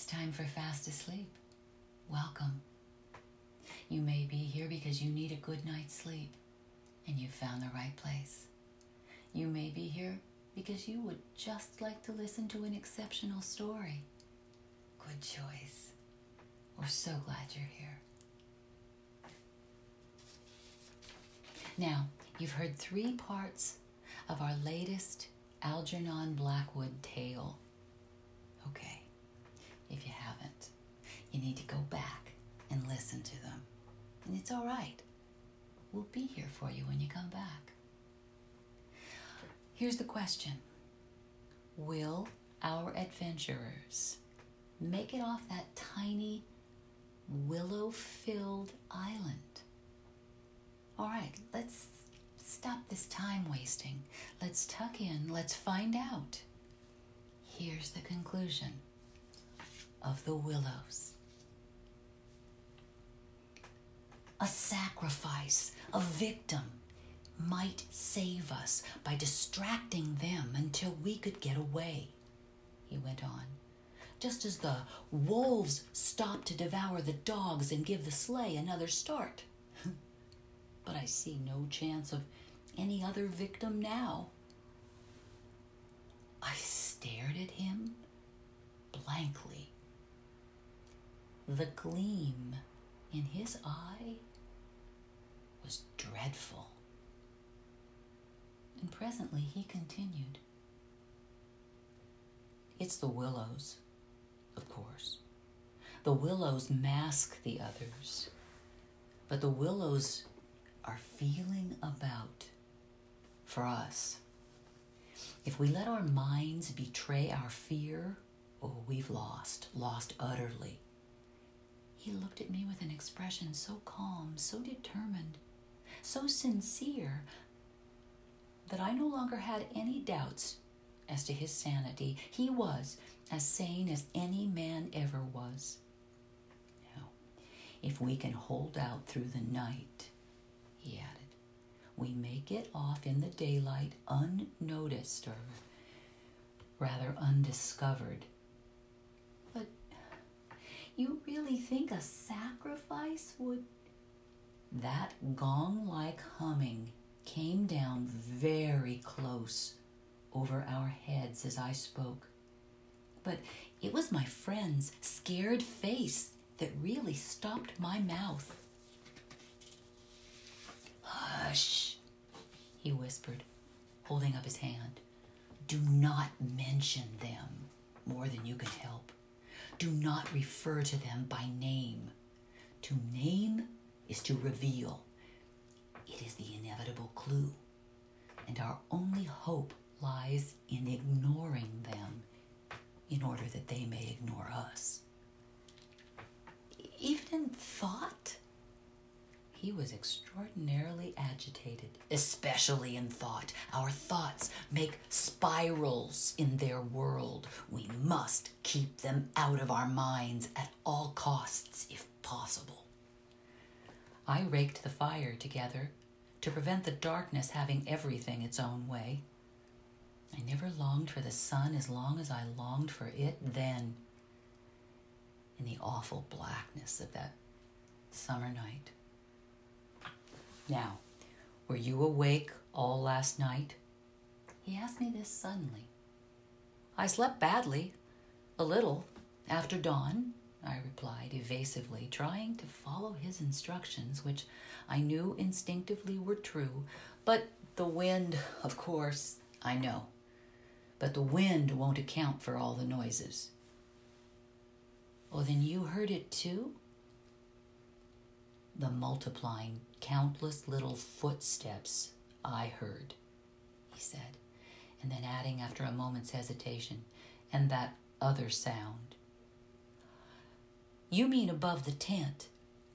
It's time for fast asleep. Welcome. You may be here because you need a good night's sleep and you found the right place. You may be here because you would just like to listen to an exceptional story. Good choice. We're so glad you're here. Now, you've heard three parts of our latest Algernon Blackwood tale. If you haven't, you need to go back and listen to them. And it's all right. We'll be here for you when you come back. Here's the question Will our adventurers make it off that tiny willow filled island? All right, let's stop this time wasting. Let's tuck in, let's find out. Here's the conclusion of the willows. A sacrifice, a victim, might save us by distracting them until we could get away, he went on. Just as the wolves stop to devour the dogs and give the sleigh another start. but I see no chance of any other victim now. I stared at him blankly. The gleam in his eye was dreadful. And presently he continued. It's the willows, of course. The willows mask the others, but the willows are feeling about for us. If we let our minds betray our fear, oh, we've lost, lost utterly. He looked at me with an expression so calm, so determined, so sincere, that I no longer had any doubts as to his sanity. He was as sane as any man ever was. Now, if we can hold out through the night, he added, we may get off in the daylight unnoticed or rather undiscovered. You really think a sacrifice would. That gong like humming came down very close over our heads as I spoke. But it was my friend's scared face that really stopped my mouth. Hush, he whispered, holding up his hand. Do not mention them more than you can help. Do not refer to them by name. To name is to reveal. It is the inevitable clue. And our only hope lies in ignoring them in order that they may ignore us. Even in thought, he was extraordinarily agitated, especially in thought. Our thoughts make spirals in their world. We must keep them out of our minds at all costs, if possible. I raked the fire together to prevent the darkness having everything its own way. I never longed for the sun as long as I longed for it then, in the awful blackness of that summer night. Now, were you awake all last night? He asked me this suddenly. I slept badly, a little, after dawn, I replied evasively, trying to follow his instructions, which I knew instinctively were true. But the wind, of course, I know. But the wind won't account for all the noises. Oh, then you heard it too? The multiplying, countless little footsteps I heard, he said, and then adding after a moment's hesitation, and that other sound. You mean above the tent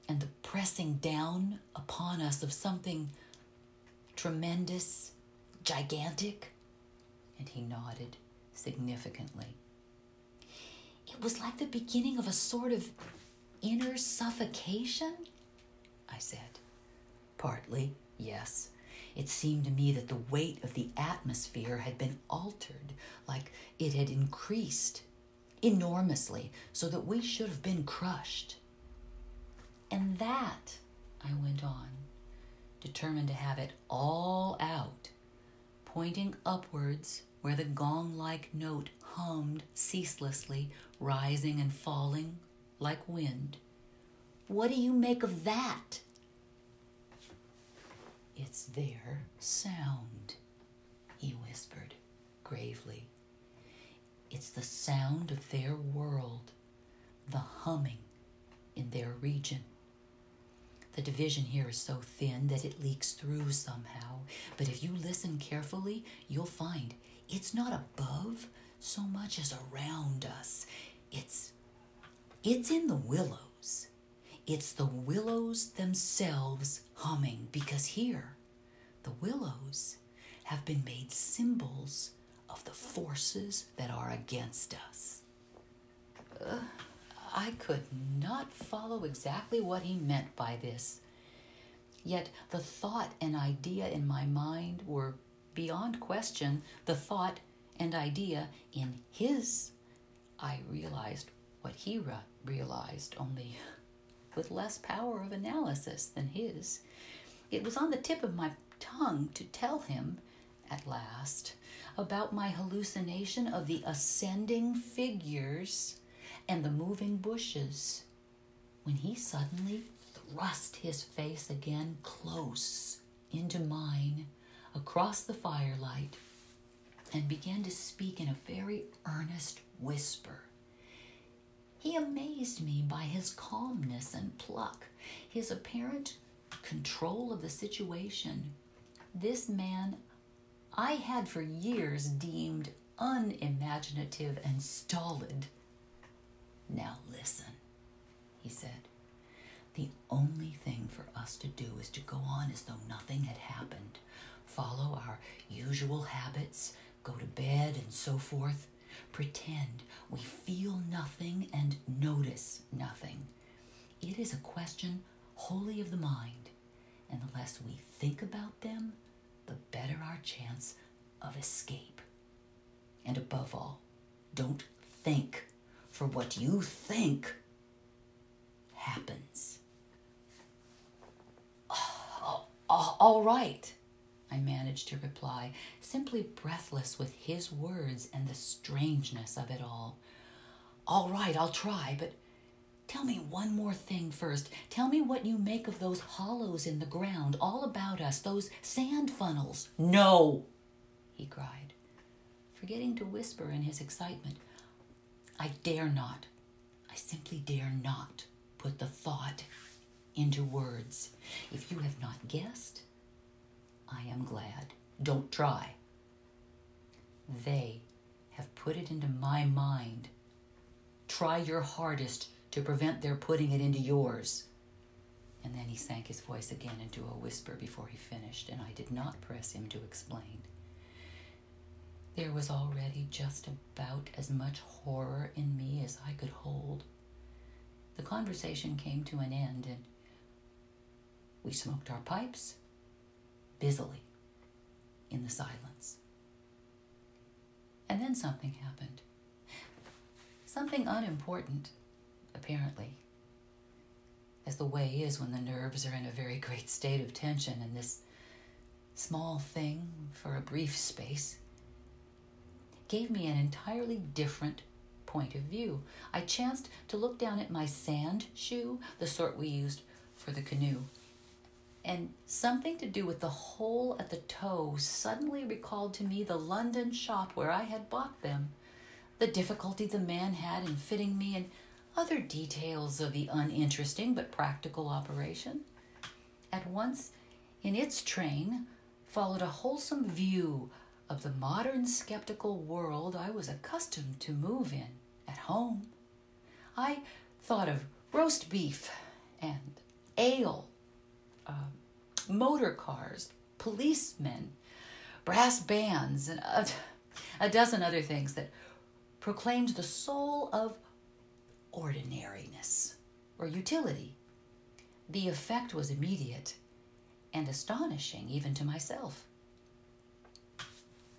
and the pressing down upon us of something tremendous, gigantic? And he nodded significantly. It was like the beginning of a sort of inner suffocation, I said. Partly, yes. It seemed to me that the weight of the atmosphere had been altered, like it had increased. enormously, so that we should have been crushed. And that, I went on, determined to have it all out, pointing upwards where the gong like note hummed ceaselessly, rising and falling like wind. What do you make of that? It's their sound, he whispered gravely. It's the sound of their world, the humming in their region. The division here is so thin that it leaks through somehow, but if you listen carefully, you'll find it's not above so much as around us. It's it's in the willows. It's the willows themselves humming because here the willows have been made symbols of the forces that are against us. Uh, I could not follow exactly what he meant by this. Yet the thought and idea in my mind were beyond question the thought and idea in his. I realized what he re- realized, only with less power of analysis than his. It was on the tip of my tongue to tell him, at last, about my hallucination of the ascending figures and the moving bushes when he suddenly thrust his face again close into mine across the firelight and began to speak in a very earnest whisper. He amazed me by his calmness and pluck, his apparent control of the situation. This man I had for years deemed unimaginative and stolid. Now listen, he said. The only thing for us to do is to go on as though nothing had happened, follow our usual habits, go to bed, and so forth. Pretend we feel nothing and notice nothing. It is a question wholly of the mind, and the less we think about them, the better our chance of escape. And above all, don't think, for what you think happens. All right, I managed to reply, simply breathless with his words and the strangeness of it all. All right, I'll try, but tell me one more thing first. Tell me what you make of those hollows in the ground all about us, those sand funnels. No, he cried, forgetting to whisper in his excitement. I dare not. I simply dare not put the thought into words. If you have not guessed, I am glad. Don't try. They have put it into my mind. Try your hardest to prevent their putting it into yours. And then he sank his voice again into a whisper before he finished, and I did not press him to explain. There was already just about as much horror in me as I could hold. The conversation came to an end, and we smoked our pipes busily in the silence. And then something happened. Something unimportant, apparently, as the way is when the nerves are in a very great state of tension, and this small thing, for a brief space, gave me an entirely different point of view. I chanced to look down at my sand shoe, the sort we used for the canoe, and something to do with the hole at the toe suddenly recalled to me the London shop where I had bought them, the difficulty the man had in fitting me, and other details of the uninteresting but practical operation. At once, in its train, followed a wholesome view of the modern skeptical world I was accustomed to move in at home. I thought of roast beef and ale uh, motor cars, policemen, brass bands, and a, a dozen other things that proclaimed the soul of ordinariness or utility. The effect was immediate and astonishing even to myself.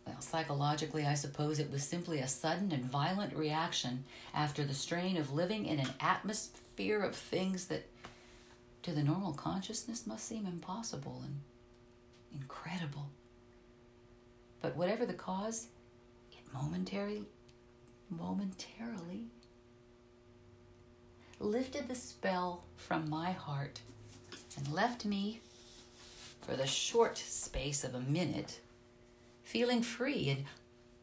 Well, psychologically, I suppose it was simply a sudden and violent reaction after the strain of living in an atmosphere of things that to the normal consciousness must seem impossible and incredible. But whatever the cause, it momentarily, momentarily lifted the spell from my heart and left me, for the short space of a minute, feeling free and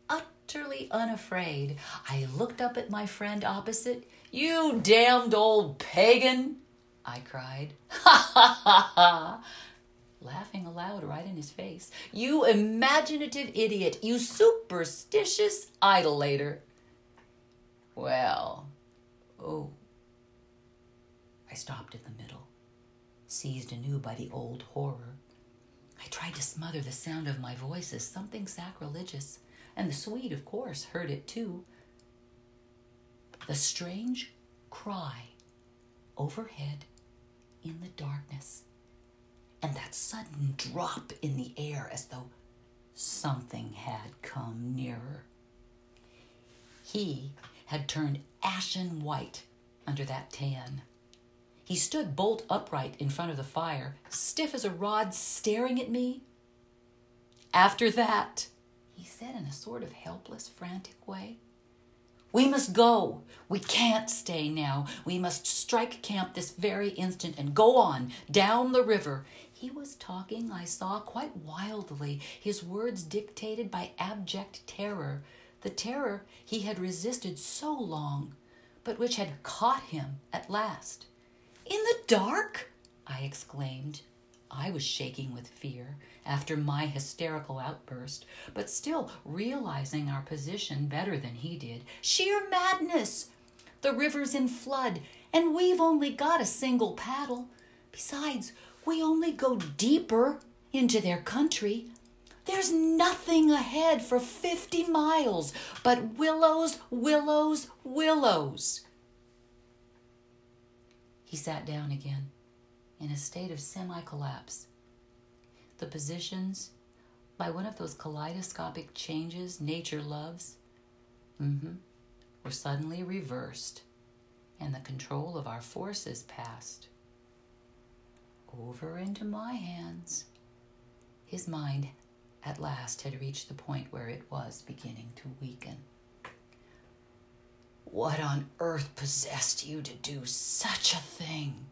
utterly unafraid. I looked up at my friend opposite. You damned old pagan! I cried. Ha ha ha ha! Laughing aloud right in his face. You imaginative idiot! You superstitious idolater! Well, oh. I stopped in the middle, seized anew by the old horror. I tried to smother the sound of my voice as something sacrilegious, and the Swede, of course, heard it too. The strange cry overhead in the darkness, and that sudden drop in the air as though something had come nearer. He had turned ashen white under that tan. He stood bolt upright in front of the fire, stiff as a rod, staring at me. After that, he said in a sort of helpless, frantic way, we must go. We can't stay now. We must strike camp this very instant and go on down the river. He was talking, I saw, quite wildly, his words dictated by abject terror, the terror he had resisted so long, but which had caught him at last. In the dark? I exclaimed. I was shaking with fear after my hysterical outburst, but still realizing our position better than he did. Sheer madness! The river's in flood, and we've only got a single paddle. Besides, we only go deeper into their country. There's nothing ahead for 50 miles but willows, willows, willows. He sat down again in a state of semi collapse. The positions, by one of those kaleidoscopic changes nature loves, mm-hmm, were suddenly reversed, and the control of our forces passed over into my hands. His mind at last had reached the point where it was beginning to weaken. What on earth possessed you to do such a thing?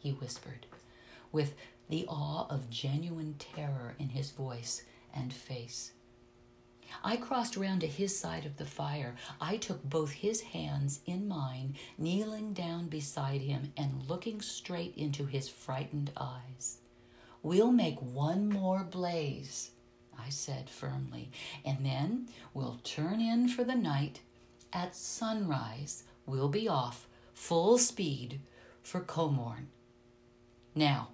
he whispered, with the awe of genuine terror in his voice and face. I crossed round to his side of the fire. I took both his hands in mine, kneeling down beside him and looking straight into his frightened eyes. We'll make one more blaze, I said firmly, and then we'll turn in for the night. At sunrise, we'll be off full speed for Komorn. Now,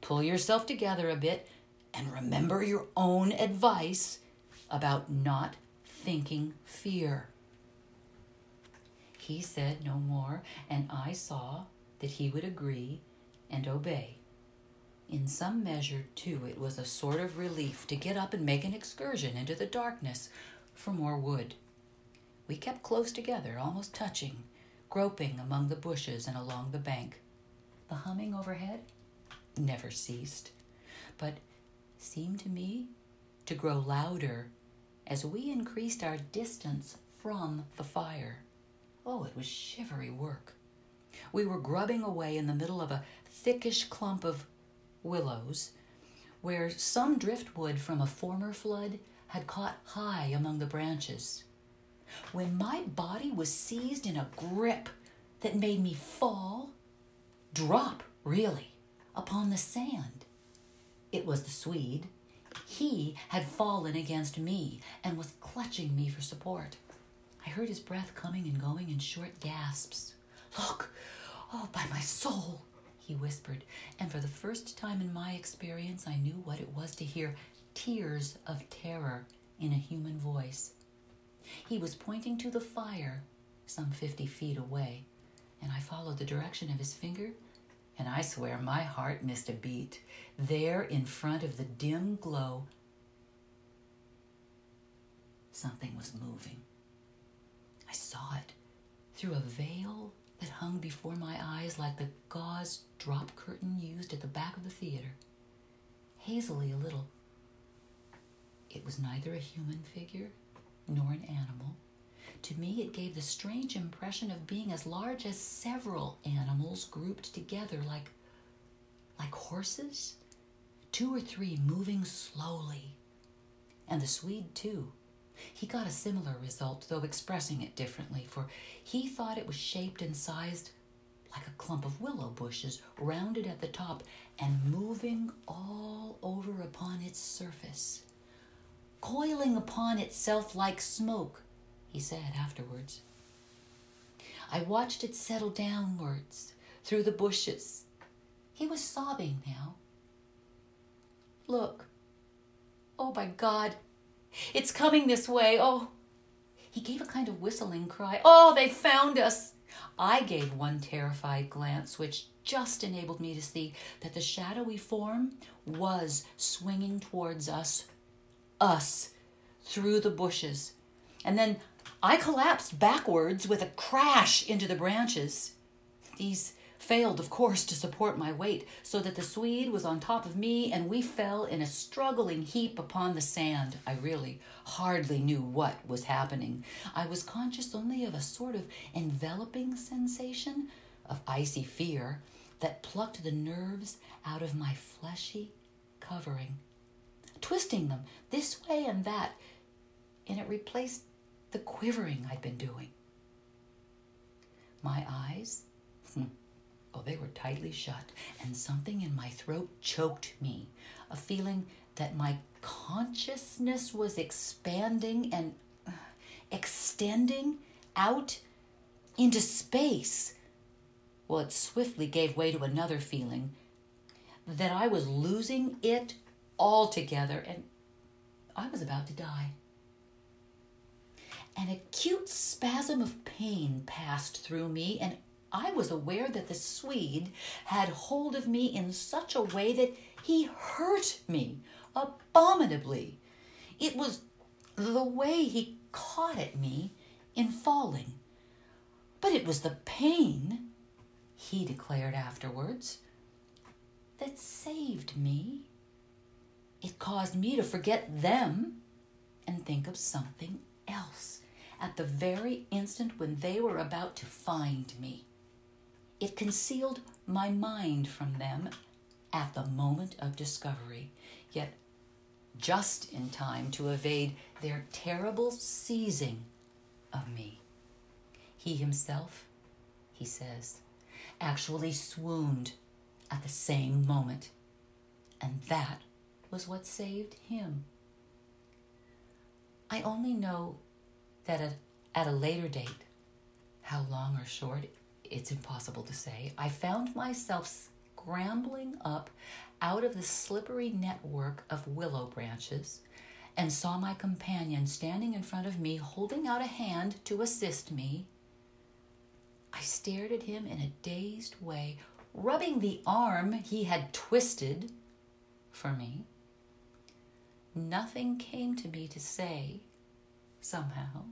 pull yourself together a bit and remember your own advice about not thinking fear. He said no more, and I saw that he would agree and obey. In some measure, too, it was a sort of relief to get up and make an excursion into the darkness for more wood. We kept close together, almost touching, groping among the bushes and along the bank. The humming overhead never ceased, but seemed to me to grow louder as we increased our distance from the fire. Oh, it was shivery work. We were grubbing away in the middle of a thickish clump of willows, where some driftwood from a former flood had caught high among the branches. When my body was seized in a grip that made me fall, drop really, upon the sand. It was the Swede. He had fallen against me and was clutching me for support. I heard his breath coming and going in short gasps. Look, oh, by my soul, he whispered, and for the first time in my experience, I knew what it was to hear tears of terror in a human voice. He was pointing to the fire some fifty feet away, and I followed the direction of his finger and I swear my heart missed a beat. There in front of the dim glow something was moving. I saw it through a veil that hung before my eyes like the gauze drop curtain used at the back of the theater. Hazily a little. It was neither a human figure nor an animal. To me, it gave the strange impression of being as large as several animals grouped together like, like horses, two or three moving slowly. And the Swede, too. He got a similar result, though expressing it differently, for he thought it was shaped and sized like a clump of willow bushes, rounded at the top and moving all over upon its surface, coiling upon itself like smoke, he said afterwards. I watched it settle downwards through the bushes. He was sobbing now. Look. Oh, my God. It's coming this way. Oh. He gave a kind of whistling cry. Oh, they found us. I gave one terrified glance, which just enabled me to see that the shadowy form was swinging towards us, us, through the bushes. And then I collapsed backwards with a crash into the branches. These failed, of course, to support my weight, so that the Swede was on top of me and we fell in a struggling heap upon the sand. I really hardly knew what was happening. I was conscious only of a sort of enveloping sensation of icy fear that plucked the nerves out of my fleshy covering, twisting them this way and that, and it replaced the quivering I'd been doing. My eyes, hmm, oh, they were tightly shut, and something in my throat choked me, a feeling that my consciousness was expanding and uh, extending out into space. Well, it swiftly gave way to another feeling that I was losing it altogether and I was about to die. An acute spasm of pain passed through me, and I was aware that the Swede had hold of me in such a way that he hurt me abominably. It was the way he caught at me in falling. But it was the pain, he declared afterwards, that saved me. It caused me to forget them and think of something else at the very instant when they were about to find me. It concealed my mind from them at the moment of discovery, yet just in time to evade their terrible seizing of me. He himself, he says, actually swooned at the same moment, and that was what saved him. I only know that at, at a later date, how long or short, it's impossible to say, I found myself scrambling up out of the slippery network of willow branches and saw my companion standing in front of me, holding out a hand to assist me. I stared at him in a dazed way, rubbing the arm he had twisted for me. Nothing came to me to say, somehow.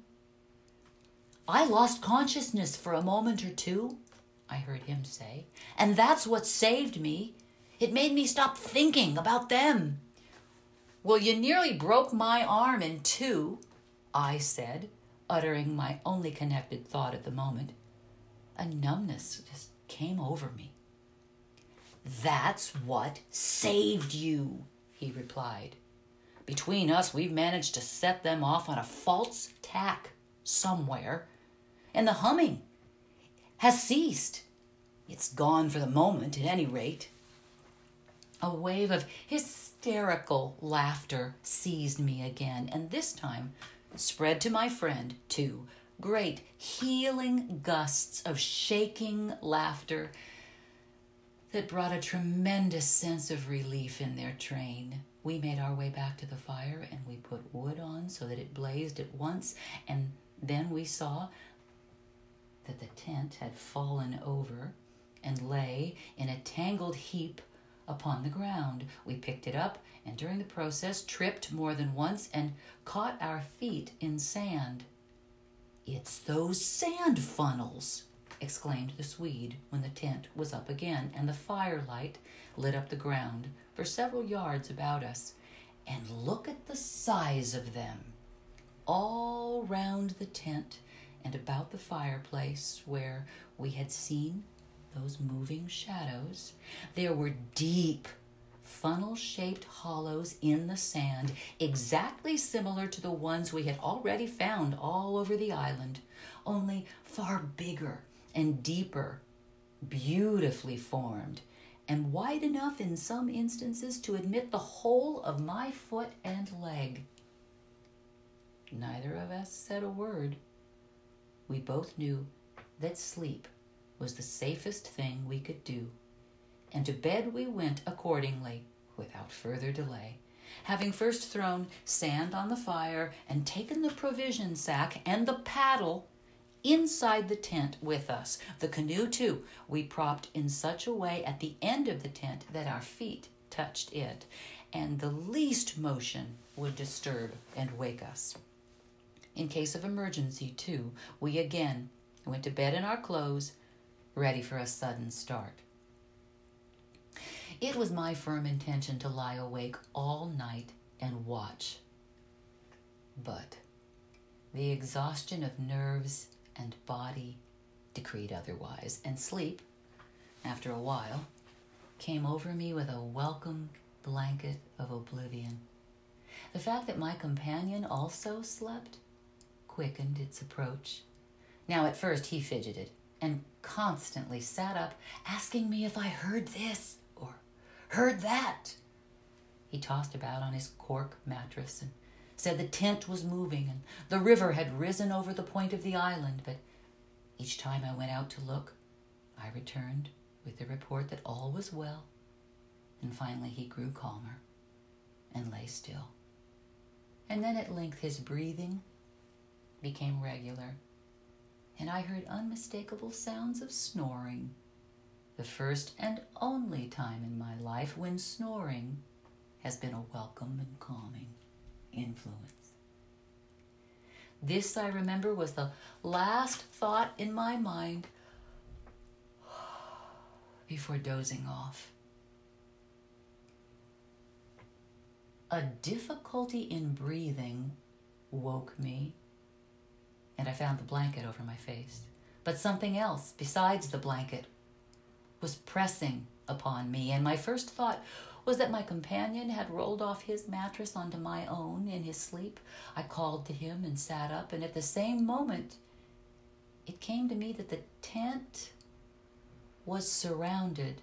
I lost consciousness for a moment or two, I heard him say, and that's what saved me. It made me stop thinking about them. Well, you nearly broke my arm in two, I said, uttering my only connected thought at the moment. A numbness just came over me. That's what saved you, he replied. Between us, we've managed to set them off on a false tack somewhere and the humming has ceased. It's gone for the moment, at any rate. A wave of hysterical laughter seized me again, and this time spread to my friend, too. Great healing gusts of shaking laughter that brought a tremendous sense of relief in their train. We made our way back to the fire and we put wood on so that it blazed at once, and then we saw that the tent had fallen over and lay in a tangled heap upon the ground. We picked it up and during the process tripped more than once and caught our feet in sand. It's those sand funnels, exclaimed the Swede when the tent was up again and the firelight lit up the ground for several yards about us. And look at the size of them. All round the tent and about the fireplace where we had seen those moving shadows, there were deep, funnel shaped hollows in the sand, exactly similar to the ones we had already found all over the island, only far bigger and deeper, beautifully formed, and wide enough in some instances to admit the whole of my foot and leg. Neither of us said a word. We both knew that sleep was the safest thing we could do, and to bed we went accordingly without further delay. Having first thrown sand on the fire and taken the provision sack and the paddle inside the tent with us. The canoe, too, we propped in such a way at the end of the tent that our feet touched it, and the least motion would disturb and wake us. In case of emergency, too, we again went to bed in our clothes, ready for a sudden start. It was my firm intention to lie awake all night and watch. But the exhaustion of nerves and body decreed otherwise, and sleep, after a while, came over me with a welcome blanket of oblivion. The fact that my companion also slept quickened its approach. Now, at first, he fidgeted and constantly sat up, asking me if I heard this or heard that. He tossed about on his cork mattress and said the tent was moving and the river had risen over the point of the island, but each time I went out to look, I returned with the report that all was well, and finally he grew calmer and lay still. And then at length his breathing became regular, and I heard unmistakable sounds of snoring, the first and only time in my life when snoring has been a welcome and calming influence. This, I remember, was the last thought in my mind before dozing off. A difficulty in breathing woke me, and I found the blanket over my face. But something else besides the blanket was pressing upon me, and my first thought was that my companion had rolled off his mattress onto my own in his sleep. I called to him and sat up, and at the same moment, it came to me that the tent was surrounded.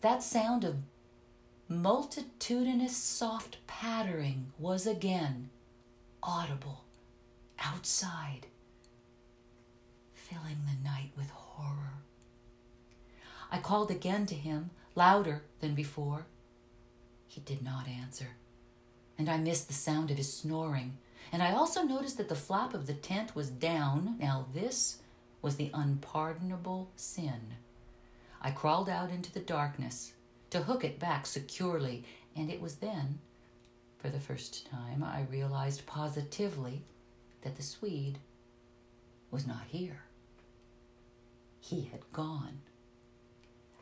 That sound of multitudinous soft pattering was again audible outside, filling the night with horror. I called again to him, louder than before. He did not answer, and I missed the sound of his snoring. And I also noticed that the flap of the tent was down. Now, this was the unpardonable sin. I crawled out into the darkness to hook it back securely, and it was then, for the first time, I realized positively that the Swede was not here. He had gone.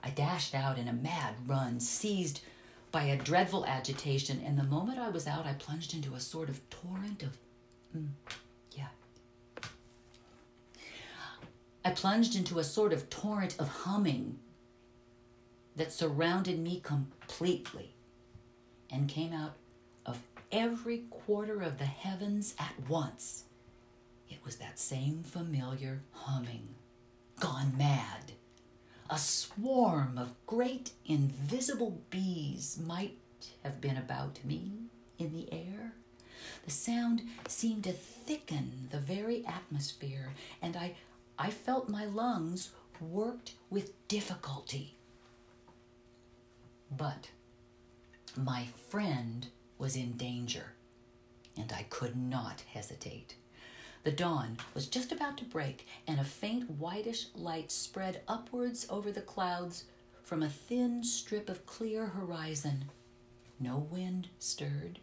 I dashed out in a mad run, seized by a dreadful agitation, and the moment I was out, I plunged into a sort of torrent of. Mm, yeah. I plunged into a sort of torrent of humming that surrounded me completely and came out of every quarter of the heavens at once. It was that same familiar humming, gone mad a swarm of great invisible bees might have been about me in the air. The sound seemed to thicken the very atmosphere, and I, I felt my lungs worked with difficulty. But my friend was in danger, and I could not hesitate. The dawn was just about to break, and a faint whitish light spread upwards over the clouds from a thin strip of clear horizon. No wind stirred.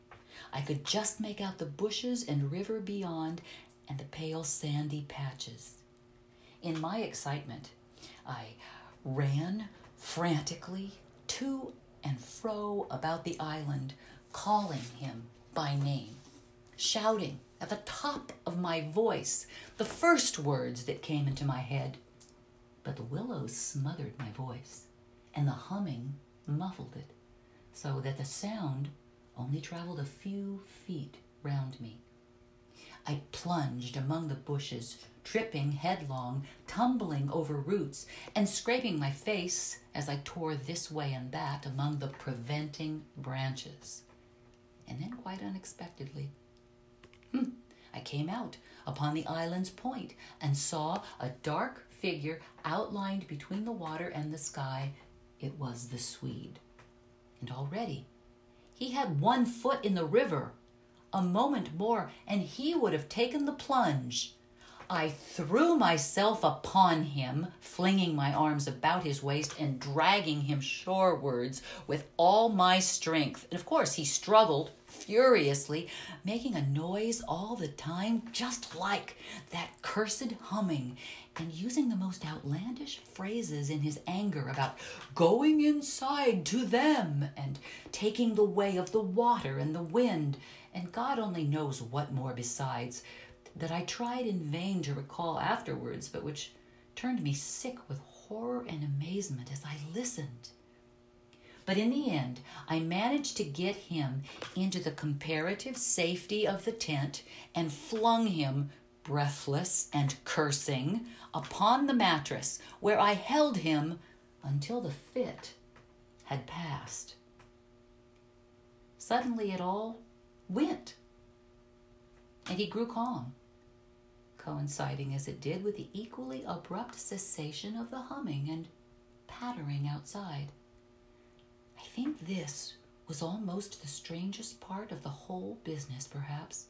I could just make out the bushes and river beyond and the pale sandy patches. In my excitement, I ran frantically to and fro about the island, calling him by name, shouting at the top of my voice the first words that came into my head. But the willows smothered my voice, and the humming muffled it, so that the sound only traveled a few feet round me. I plunged among the bushes, tripping headlong, tumbling over roots, and scraping my face as I tore this way and that among the preventing branches. And then, quite unexpectedly, hmm, I came out upon the island's point and saw a dark figure outlined between the water and the sky. It was the Swede. And already he had one foot in the river. A moment more, and he would have taken the plunge. I threw myself upon him, flinging my arms about his waist and dragging him shorewards with all my strength. And of course, he struggled furiously, making a noise all the time, just like that cursed humming, and using the most outlandish phrases in his anger about going inside to them and taking the way of the water and the wind, and God only knows what more besides, that I tried in vain to recall afterwards, but which turned me sick with horror and amazement as I listened. But in the end, I managed to get him into the comparative safety of the tent and flung him, breathless and cursing, upon the mattress, where I held him until the fit had passed. Suddenly it all went, and he grew calm, coinciding as it did with the equally abrupt cessation of the humming and pattering outside. I think this was almost the strangest part of the whole business, perhaps,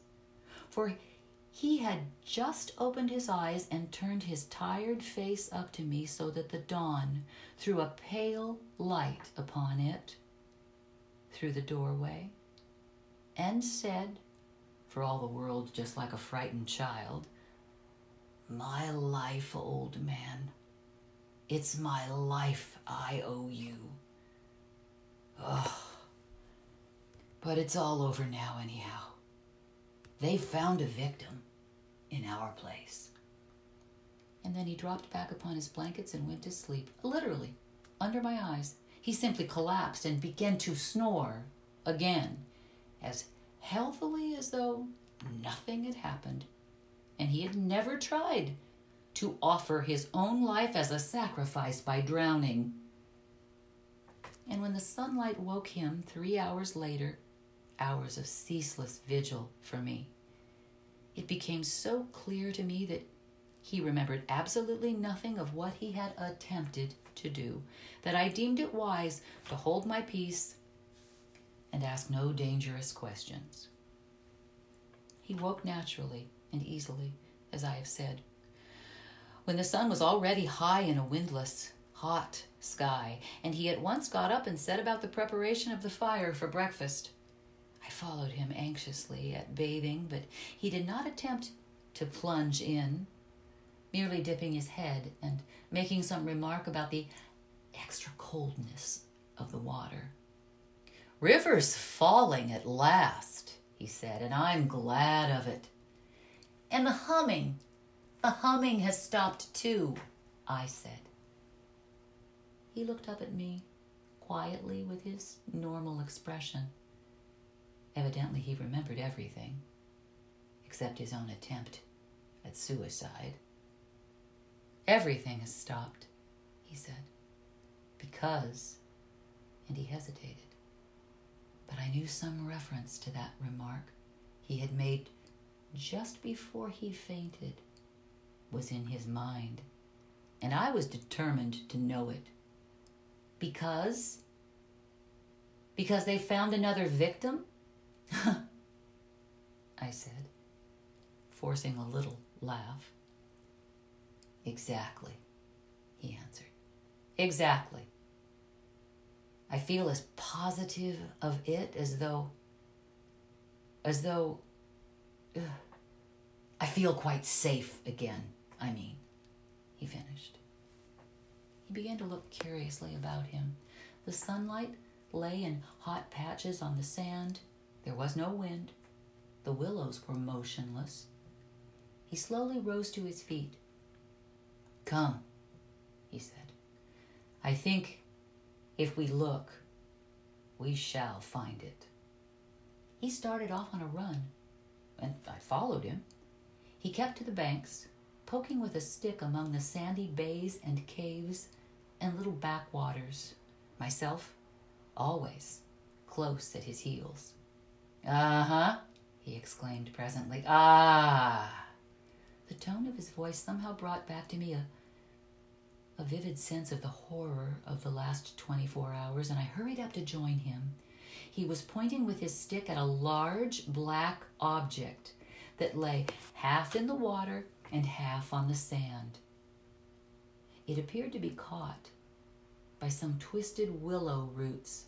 for he had just opened his eyes and turned his tired face up to me so that the dawn threw a pale light upon it through the doorway and said, for all the world just like a frightened child, My life, old man. It's my life I owe you. Ugh. But it's all over now, anyhow. They've found a victim in our place. And then he dropped back upon his blankets and went to sleep, literally, under my eyes. He simply collapsed and began to snore again, as healthily as though nothing had happened. And he had never tried to offer his own life as a sacrifice by drowning. And when the sunlight woke him three hours later, hours of ceaseless vigil for me, it became so clear to me that he remembered absolutely nothing of what he had attempted to do, that I deemed it wise to hold my peace and ask no dangerous questions. He woke naturally and easily, as I have said. When the sun was already high in a windless, hot sky, and he at once got up and set about the preparation of the fire for breakfast. I followed him anxiously at bathing, but he did not attempt to plunge in, merely dipping his head and making some remark about the extra coldness of the water. River's falling at last, he said, and I'm glad of it. And the humming, the humming has stopped too, I said. He looked up at me quietly with his normal expression. Evidently, he remembered everything, except his own attempt at suicide. Everything has stopped, he said, because, and he hesitated. But I knew some reference to that remark he had made just before he fainted was in his mind, and I was determined to know it. Because? Because they found another victim? I said, forcing a little laugh. Exactly, he answered. Exactly. I feel as positive of it as though, as though, ugh, I feel quite safe again, I mean, he finished. He began to look curiously about him. The sunlight lay in hot patches on the sand. There was no wind. The willows were motionless. He slowly rose to his feet. Come, he said. I think if we look, we shall find it. He started off on a run, and I followed him. He kept to the banks, poking with a stick among the sandy bays and caves and little backwaters. Myself, always close at his heels. Uh huh, he exclaimed presently. Ah! The tone of his voice somehow brought back to me a, a vivid sense of the horror of the last 24 hours, and I hurried up to join him. He was pointing with his stick at a large black object that lay half in the water and half on the sand. It appeared to be caught by some twisted willow roots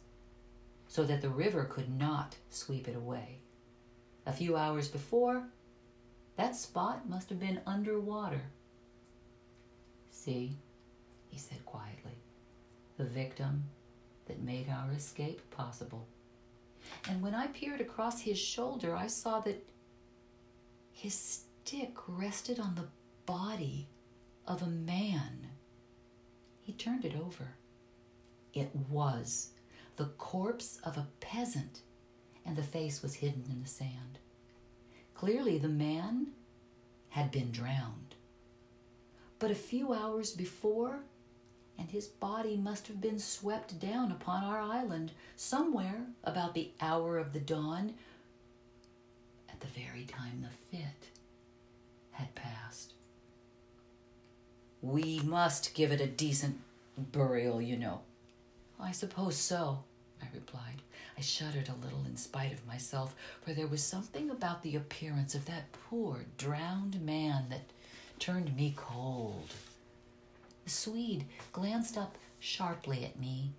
so that the river could not sweep it away. A few hours before, that spot must have been under water. See, he said quietly, the victim that made our escape possible. And when I peered across his shoulder, I saw that his stick rested on the body of a man. He turned it over. It was the corpse of a peasant, and the face was hidden in the sand. Clearly, the man had been drowned. But a few hours before, and his body must have been swept down upon our island somewhere about the hour of the dawn, at the very time the fit had passed. We must give it a decent burial, you know. I suppose so, I replied. I shuddered a little in spite of myself, for there was something about the appearance of that poor, drowned man that turned me cold. The Swede glanced up sharply at me,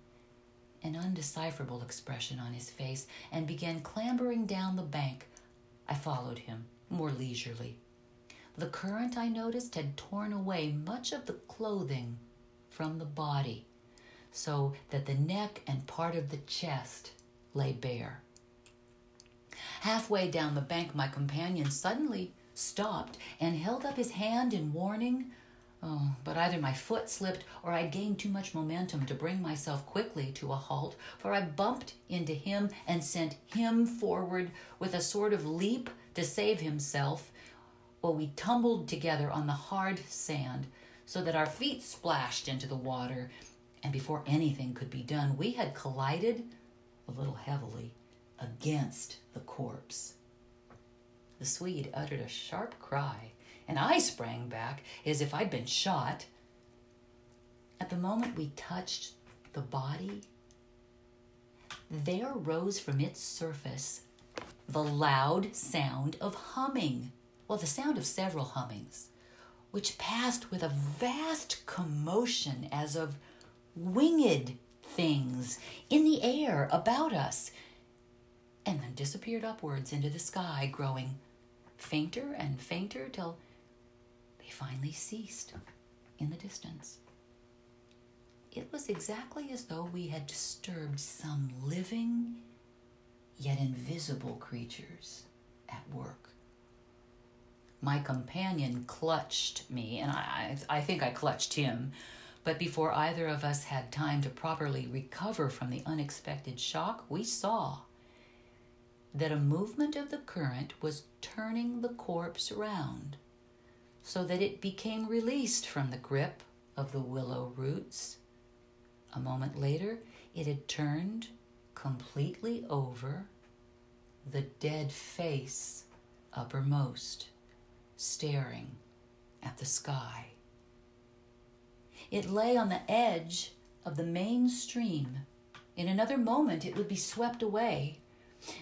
an undecipherable expression on his face, and began clambering down the bank. I followed him, more leisurely. The current, I noticed, had torn away much of the clothing from the body, so that the neck and part of the chest lay bare. Halfway down the bank, my companion suddenly stopped and held up his hand in warning. Oh, but either my foot slipped or I gained too much momentum to bring myself quickly to a halt, for I bumped into him and sent him forward with a sort of leap to save himself, while we tumbled together on the hard sand so that our feet splashed into the water, and before anything could be done, we had collided a little heavily against the corpse. The Swede uttered a sharp cry, and I sprang back as if I'd been shot. At the moment we touched the body, there rose from its surface the loud sound of humming, well, the sound of several hummings, which passed with a vast commotion as of winged things in the air about us, and then disappeared upwards into the sky, growing fainter and fainter till they finally ceased in the distance. It was exactly as though we had disturbed some living yet invisible creatures at work. My companion clutched me, and I, I think I clutched him, but before either of us had time to properly recover from the unexpected shock, we saw that a movement of the current was turning the corpse round so that it became released from the grip of the willow roots. A moment later, it had turned completely over, the dead face uppermost, staring at the sky. It lay on the edge of the main stream. In another moment, it would be swept away.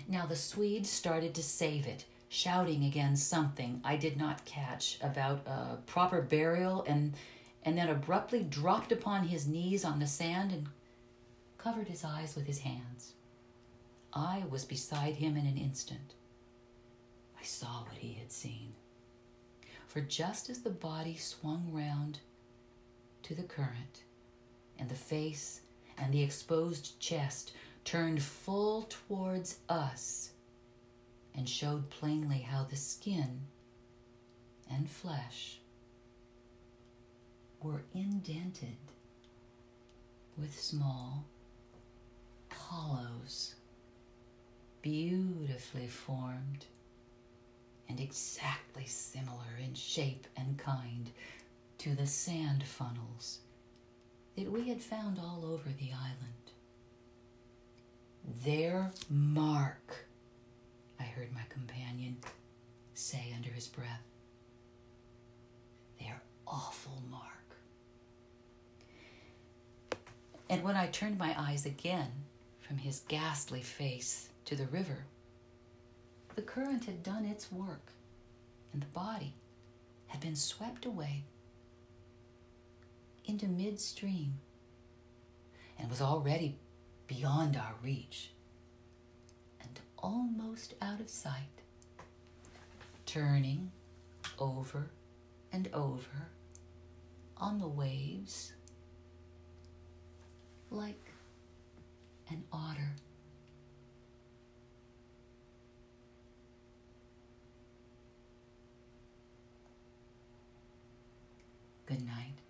Now the Swede started to save it, shouting again something I did not catch about a proper burial, and, and then abruptly dropped upon his knees on the sand and covered his eyes with his hands. I was beside him in an instant. I saw what he had seen. For just as the body swung round to the current, and the face and the exposed chest turned full towards us and showed plainly how the skin and flesh were indented with small hollows, beautifully formed and exactly similar in shape and kind to the sand funnels that we had found all over the island. Their mark, I heard my companion say under his breath. Their awful mark. And when I turned my eyes again from his ghastly face to the river, the current had done its work, and the body had been swept away into midstream and was already beyond our reach and almost out of sight, turning over and over on the waves like an otter. Good night.